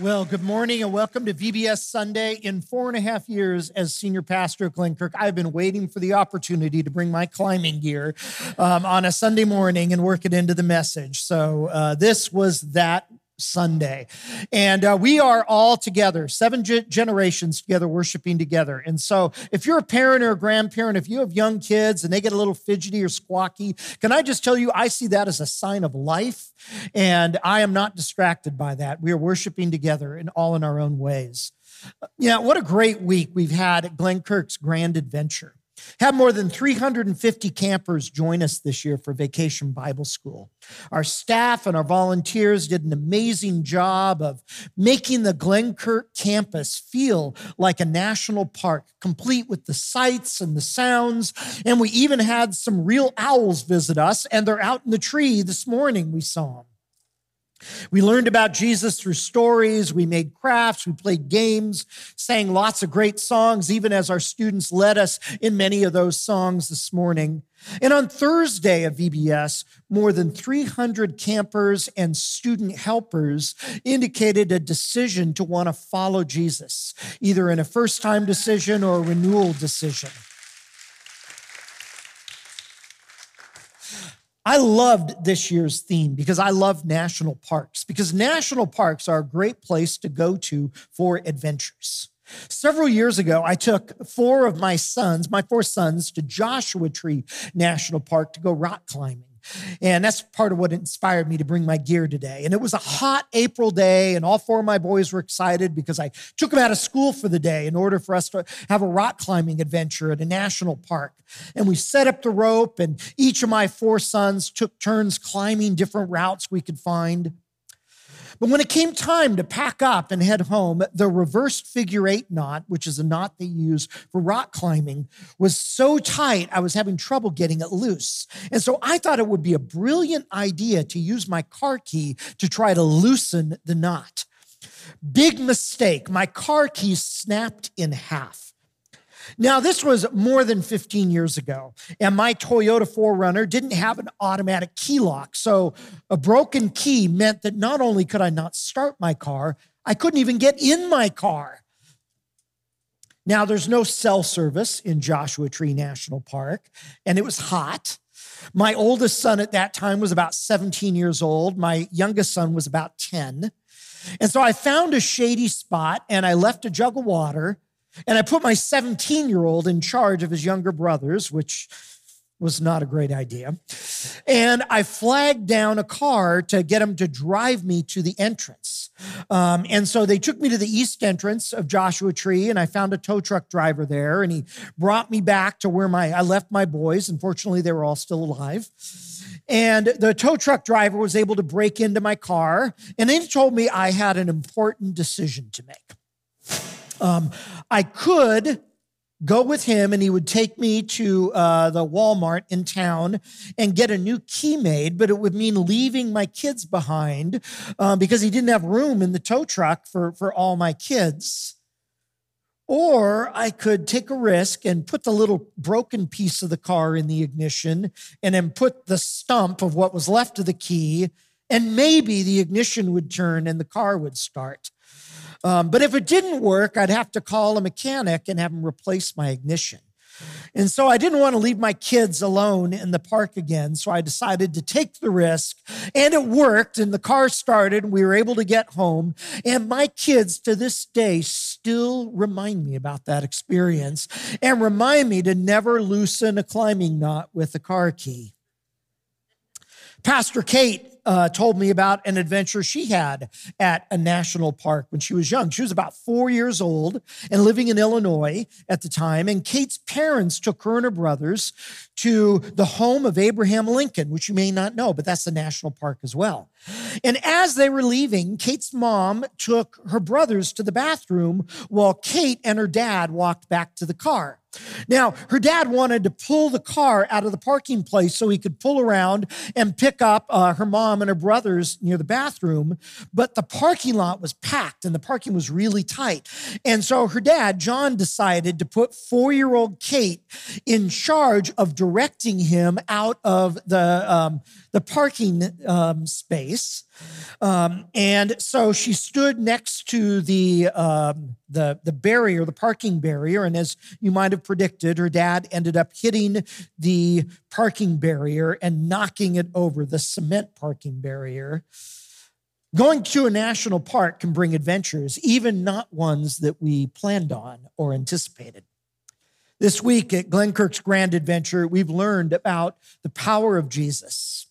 Well, good morning and welcome to VBS Sunday. In four and a half years as senior pastor at Glenkirk, I've been waiting for the opportunity to bring my climbing gear um, on a Sunday morning and work it into the message. So uh, this was that Sunday. And uh, we are all together, seven ge- generations together, worshiping together. And so, if you're a parent or a grandparent, if you have young kids and they get a little fidgety or squawky, can I just tell you, I see that as a sign of life. And I am not distracted by that. We are worshiping together in all in our own ways. Yeah, what a great week we've had at Glenkirk's Grand Adventure. Have more than 350 campers join us this year for Vacation Bible School. Our staff and our volunteers did an amazing job of making the Glenkirk campus feel like a national park, complete with the sights and the sounds. And we even had some real owls visit us, and they're out in the tree this morning. We saw them. We learned about Jesus through stories. We made crafts. We played games, sang lots of great songs, even as our students led us in many of those songs this morning. And on Thursday of VBS, more than 300 campers and student helpers indicated a decision to want to follow Jesus, either in a first time decision or a renewal decision. I loved this year's theme because I love national parks, because national parks are a great place to go to for adventures. Several years ago, I took four of my sons, my four sons, to Joshua Tree National Park to go rock climbing. And that's part of what inspired me to bring my gear today. And it was a hot April day, and all four of my boys were excited because I took them out of school for the day in order for us to have a rock climbing adventure at a national park. And we set up the rope, and each of my four sons took turns climbing different routes we could find. But when it came time to pack up and head home, the reversed figure eight knot, which is a knot they use for rock climbing, was so tight I was having trouble getting it loose. And so I thought it would be a brilliant idea to use my car key to try to loosen the knot. Big mistake. My car key snapped in half. Now, this was more than 15 years ago, and my Toyota 4Runner didn't have an automatic key lock. So, a broken key meant that not only could I not start my car, I couldn't even get in my car. Now, there's no cell service in Joshua Tree National Park, and it was hot. My oldest son at that time was about 17 years old. My youngest son was about 10. And so I found a shady spot and I left a jug of water and I put my 17 year old in charge of his younger brothers, which was not a great idea. And I flagged down a car to get him to drive me to the entrance. Um, and so they took me to the east entrance of Joshua Tree, and I found a tow truck driver there, and he brought me back to where my I left my boys. Unfortunately, they were all still alive. And the tow truck driver was able to break into my car, and then he told me I had an important decision to make. Um, I could go with him and he would take me to uh, the Walmart in town and get a new key made, but it would mean leaving my kids behind uh, because he didn't have room in the tow truck for, for all my kids. Or I could take a risk and put the little broken piece of the car in the ignition and then put the stump of what was left of the key, and maybe the ignition would turn and the car would start. Um, but if it didn't work, I'd have to call a mechanic and have him replace my ignition. And so I didn't want to leave my kids alone in the park again. So I decided to take the risk. And it worked. And the car started. And we were able to get home. And my kids to this day still remind me about that experience and remind me to never loosen a climbing knot with a car key. Pastor Kate uh, told me about an adventure she had at a national park when she was young. She was about four years old and living in Illinois at the time. And Kate's parents took her and her brothers to the home of Abraham Lincoln, which you may not know, but that's the national park as well. And as they were leaving, Kate's mom took her brothers to the bathroom while Kate and her dad walked back to the car. Now, her dad wanted to pull the car out of the parking place so he could pull around and pick up uh, her mom and her brothers near the bathroom, but the parking lot was packed and the parking was really tight. And so her dad, John, decided to put four year old Kate in charge of directing him out of the, um, the parking um, space. Um, and so she stood next to the, um, the, the barrier, the parking barrier. And as you might have predicted, her dad ended up hitting the parking barrier and knocking it over, the cement parking barrier. Going to a national park can bring adventures, even not ones that we planned on or anticipated. This week at Glenkirk's Grand Adventure, we've learned about the power of Jesus.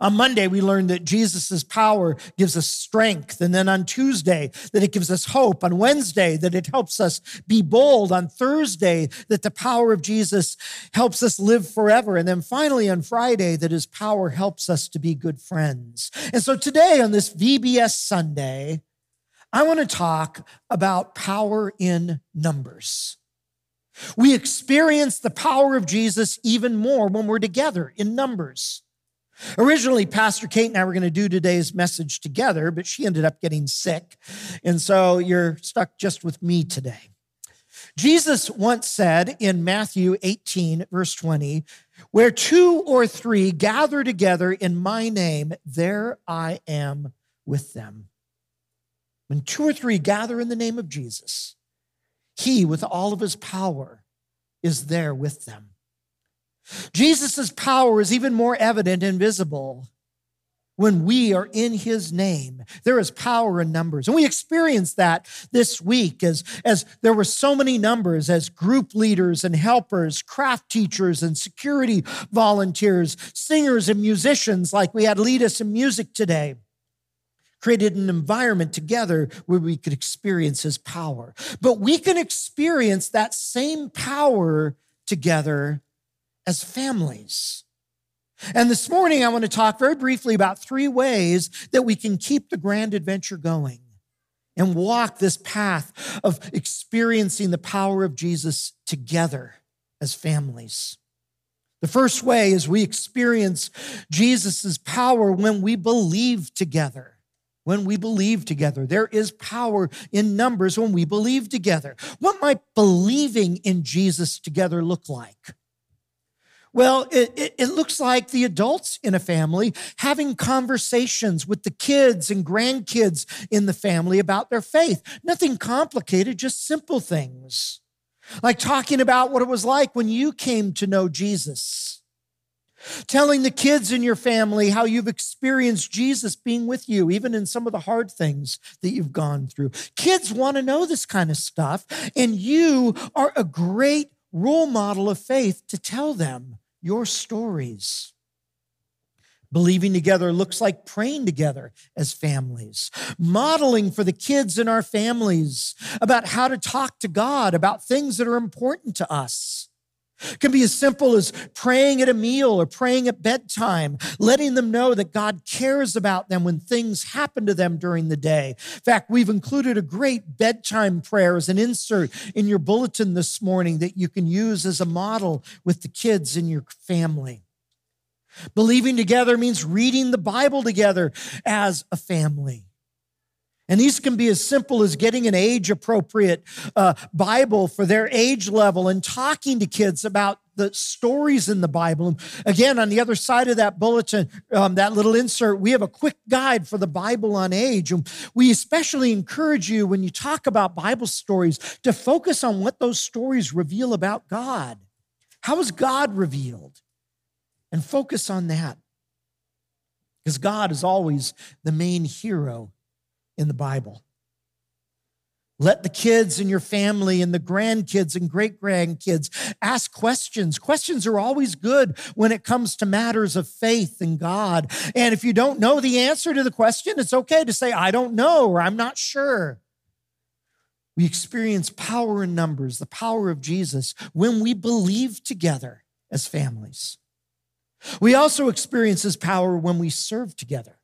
On Monday, we learned that Jesus' power gives us strength. And then on Tuesday, that it gives us hope. On Wednesday, that it helps us be bold. On Thursday, that the power of Jesus helps us live forever. And then finally on Friday, that his power helps us to be good friends. And so today on this VBS Sunday, I want to talk about power in numbers. We experience the power of Jesus even more when we're together in numbers. Originally, Pastor Kate and I were going to do today's message together, but she ended up getting sick. And so you're stuck just with me today. Jesus once said in Matthew 18, verse 20, where two or three gather together in my name, there I am with them. When two or three gather in the name of Jesus, he, with all of his power, is there with them. Jesus' power is even more evident and visible when we are in his name. There is power in numbers. And we experienced that this week as, as there were so many numbers as group leaders and helpers, craft teachers and security volunteers, singers and musicians, like we had lead us in music today. Created an environment together where we could experience his power. But we can experience that same power together as families. And this morning, I want to talk very briefly about three ways that we can keep the grand adventure going and walk this path of experiencing the power of Jesus together as families. The first way is we experience Jesus' power when we believe together. When we believe together, there is power in numbers when we believe together. What might believing in Jesus together look like? Well, it, it, it, looks like the adults in a family having conversations with the kids and grandkids in the family about their faith. Nothing complicated, just simple things. Like talking about what it was like when you came to know Jesus. Telling the kids in your family how you've experienced Jesus being with you, even in some of the hard things that you've gone through. Kids want to know this kind of stuff, and you are a great role model of faith to tell them your stories. Believing together looks like praying together as families, modeling for the kids in our families about how to talk to God about things that are important to us. It can be as simple as praying at a meal or praying at bedtime, letting them know that God cares about them when things happen to them during the day. In fact, we've included a great bedtime prayer as an insert in your bulletin this morning that you can use as a model with the kids in your family. Believing together means reading the Bible together as a family. And these can be as simple as getting an age appropriate uh, Bible for their age level and talking to kids about the stories in the Bible. And again, on the other side of that bulletin, um, that little insert, we have a quick guide for the Bible on age. And we especially encourage you when you talk about Bible stories to focus on what those stories reveal about God. How is God revealed? And focus on that. Because God is always the main hero in the Bible. Let the kids in your family and the grandkids and great grandkids ask questions. Questions are always good when it comes to matters of faith and God. And if you don't know the answer to the question, it's okay to say, I don't know or I'm not sure. We experience power in numbers, the power of Jesus, when we believe together as families. We also experience his power when we serve together.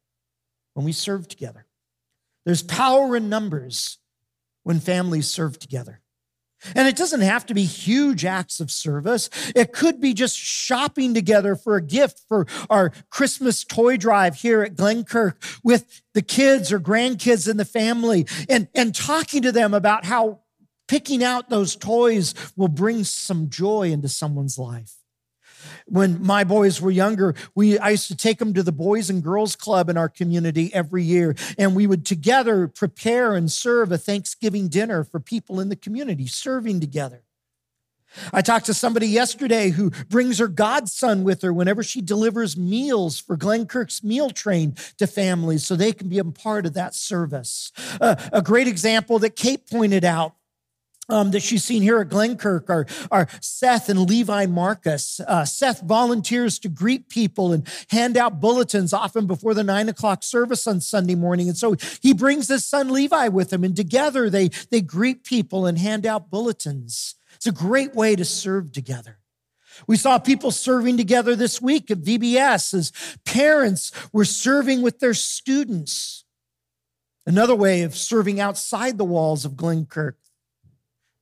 When we serve together. There's power in numbers when families serve together. And it doesn't have to be huge acts of service. It could be just shopping together for a gift for our Christmas toy drive here at Glenkirk with the kids or grandkids in the family and, and talking to them about how picking out those toys will bring some joy into someone's life. When my boys were younger, we I used to take them to the Boys and Girls Club in our community every year, and we would together prepare and serve a Thanksgiving dinner for people in the community, serving together. I talked to somebody yesterday who brings her godson with her whenever she delivers meals for Glenkirk's meal train to families so they can be a part of that service. Uh, a great example that Kate pointed out um, that she's seen here at Glenkirk are, are Seth and Levi Marcus. Uh, Seth volunteers to greet people and hand out bulletins often before the nine o'clock service on Sunday morning. And so he brings his son Levi with him, and together they, they greet people and hand out bulletins. It's a great way to serve together. We saw people serving together this week at VBS as parents were serving with their students. Another way of serving outside the walls of Glenkirk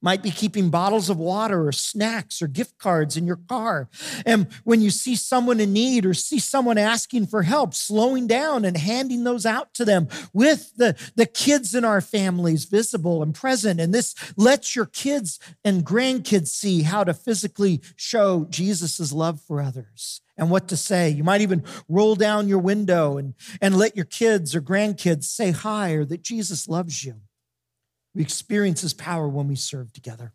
might be keeping bottles of water or snacks or gift cards in your car. And when you see someone in need or see someone asking for help, slowing down and handing those out to them with the, the kids in our families visible and present. And this lets your kids and grandkids see how to physically show Jesus' love for others and what to say. You might even roll down your window and, and let your kids or grandkids say hi or that Jesus loves you. We experience his power when we serve together.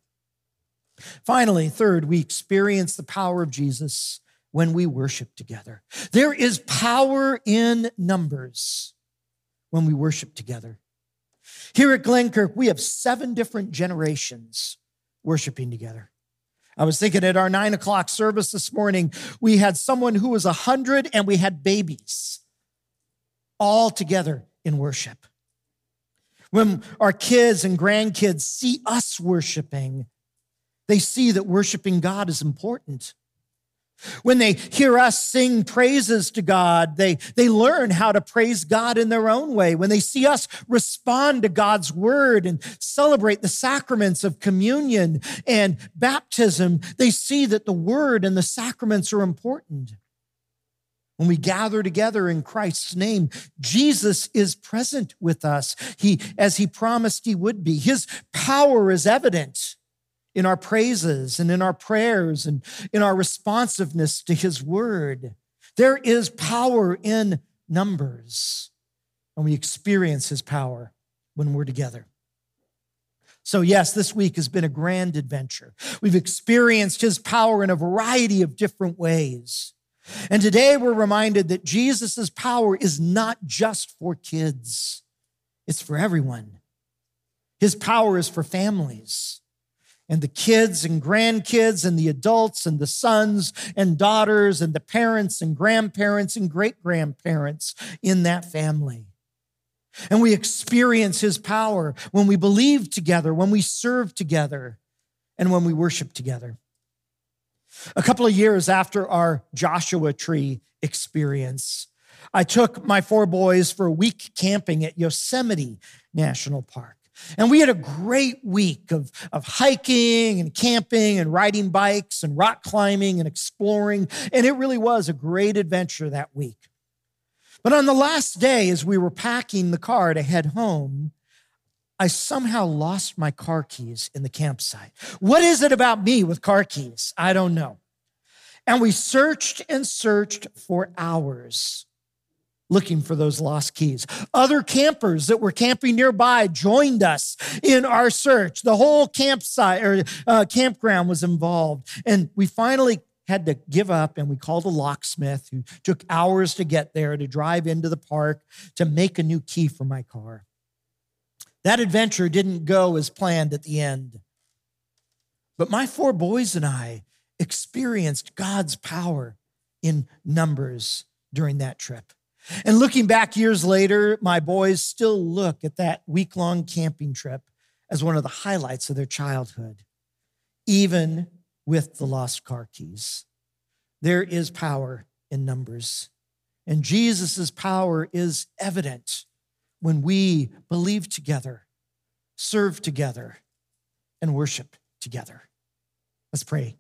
Finally, third, we experience the power of Jesus when we worship together. There is power in numbers when we worship together. Here at Glenkirk, we have seven different generations worshiping together. I was thinking at our nine o'clock service this morning, we had someone who was a 100 and we had babies all together in worship. When our kids and grandkids see us worshiping, they see that worshiping God is important. When they hear us sing praises to God, they, they learn how to praise God in their own way. When they see us respond to God's word and celebrate the sacraments of communion and baptism, they see that the word and the sacraments are important. When we gather together in Christ's name, Jesus is present with us. He, as he promised he would be. His power is evident in our praises and in our prayers and in our responsiveness to his word. There is power in numbers, and we experience his power when we're together. So, yes, this week has been a grand adventure. We've experienced his power in a variety of different ways. And today we're reminded that Jesus' power is not just for kids, it's for everyone. His power is for families and the kids and grandkids and the adults and the sons and daughters and the parents and grandparents and great grandparents in that family. And we experience his power when we believe together, when we serve together, and when we worship together. A couple of years after our Joshua Tree experience, I took my four boys for a week camping at Yosemite National Park. And we had a great week of, of hiking and camping and riding bikes and rock climbing and exploring. And it really was a great adventure that week. But on the last day, as we were packing the car to head home, I somehow lost my car keys in the campsite. What is it about me with car keys? I don't know. And we searched and searched for hours looking for those lost keys. Other campers that were camping nearby joined us in our search. The whole campsite or uh, campground was involved. And we finally had to give up and we called a locksmith who took hours to get there to drive into the park to make a new key for my car. That adventure didn't go as planned at the end. But my four boys and I experienced God's power in numbers during that trip. And looking back years later, my boys still look at that week long camping trip as one of the highlights of their childhood, even with the lost car keys. There is power in numbers, and Jesus' power is evident when we believe together, serve together, and worship together. Let's pray.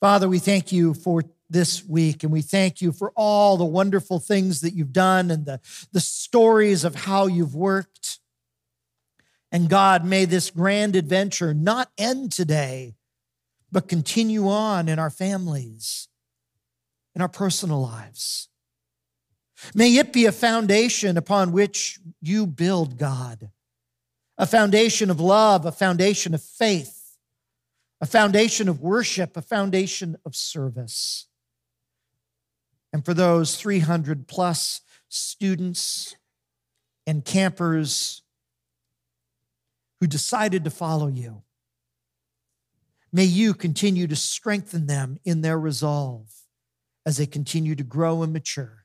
Father, we thank you for this week and we thank you for all the wonderful things that you've done and the, the stories of how you've worked. And God, may this grand adventure not end today, but continue on in our families, in our personal lives. May it be a foundation upon which you build God, a foundation of love, a foundation of faith, a foundation of worship, a foundation of service. And for those 300 plus students and campers who decided to follow you, may you continue to strengthen them in their resolve as they continue to grow and mature.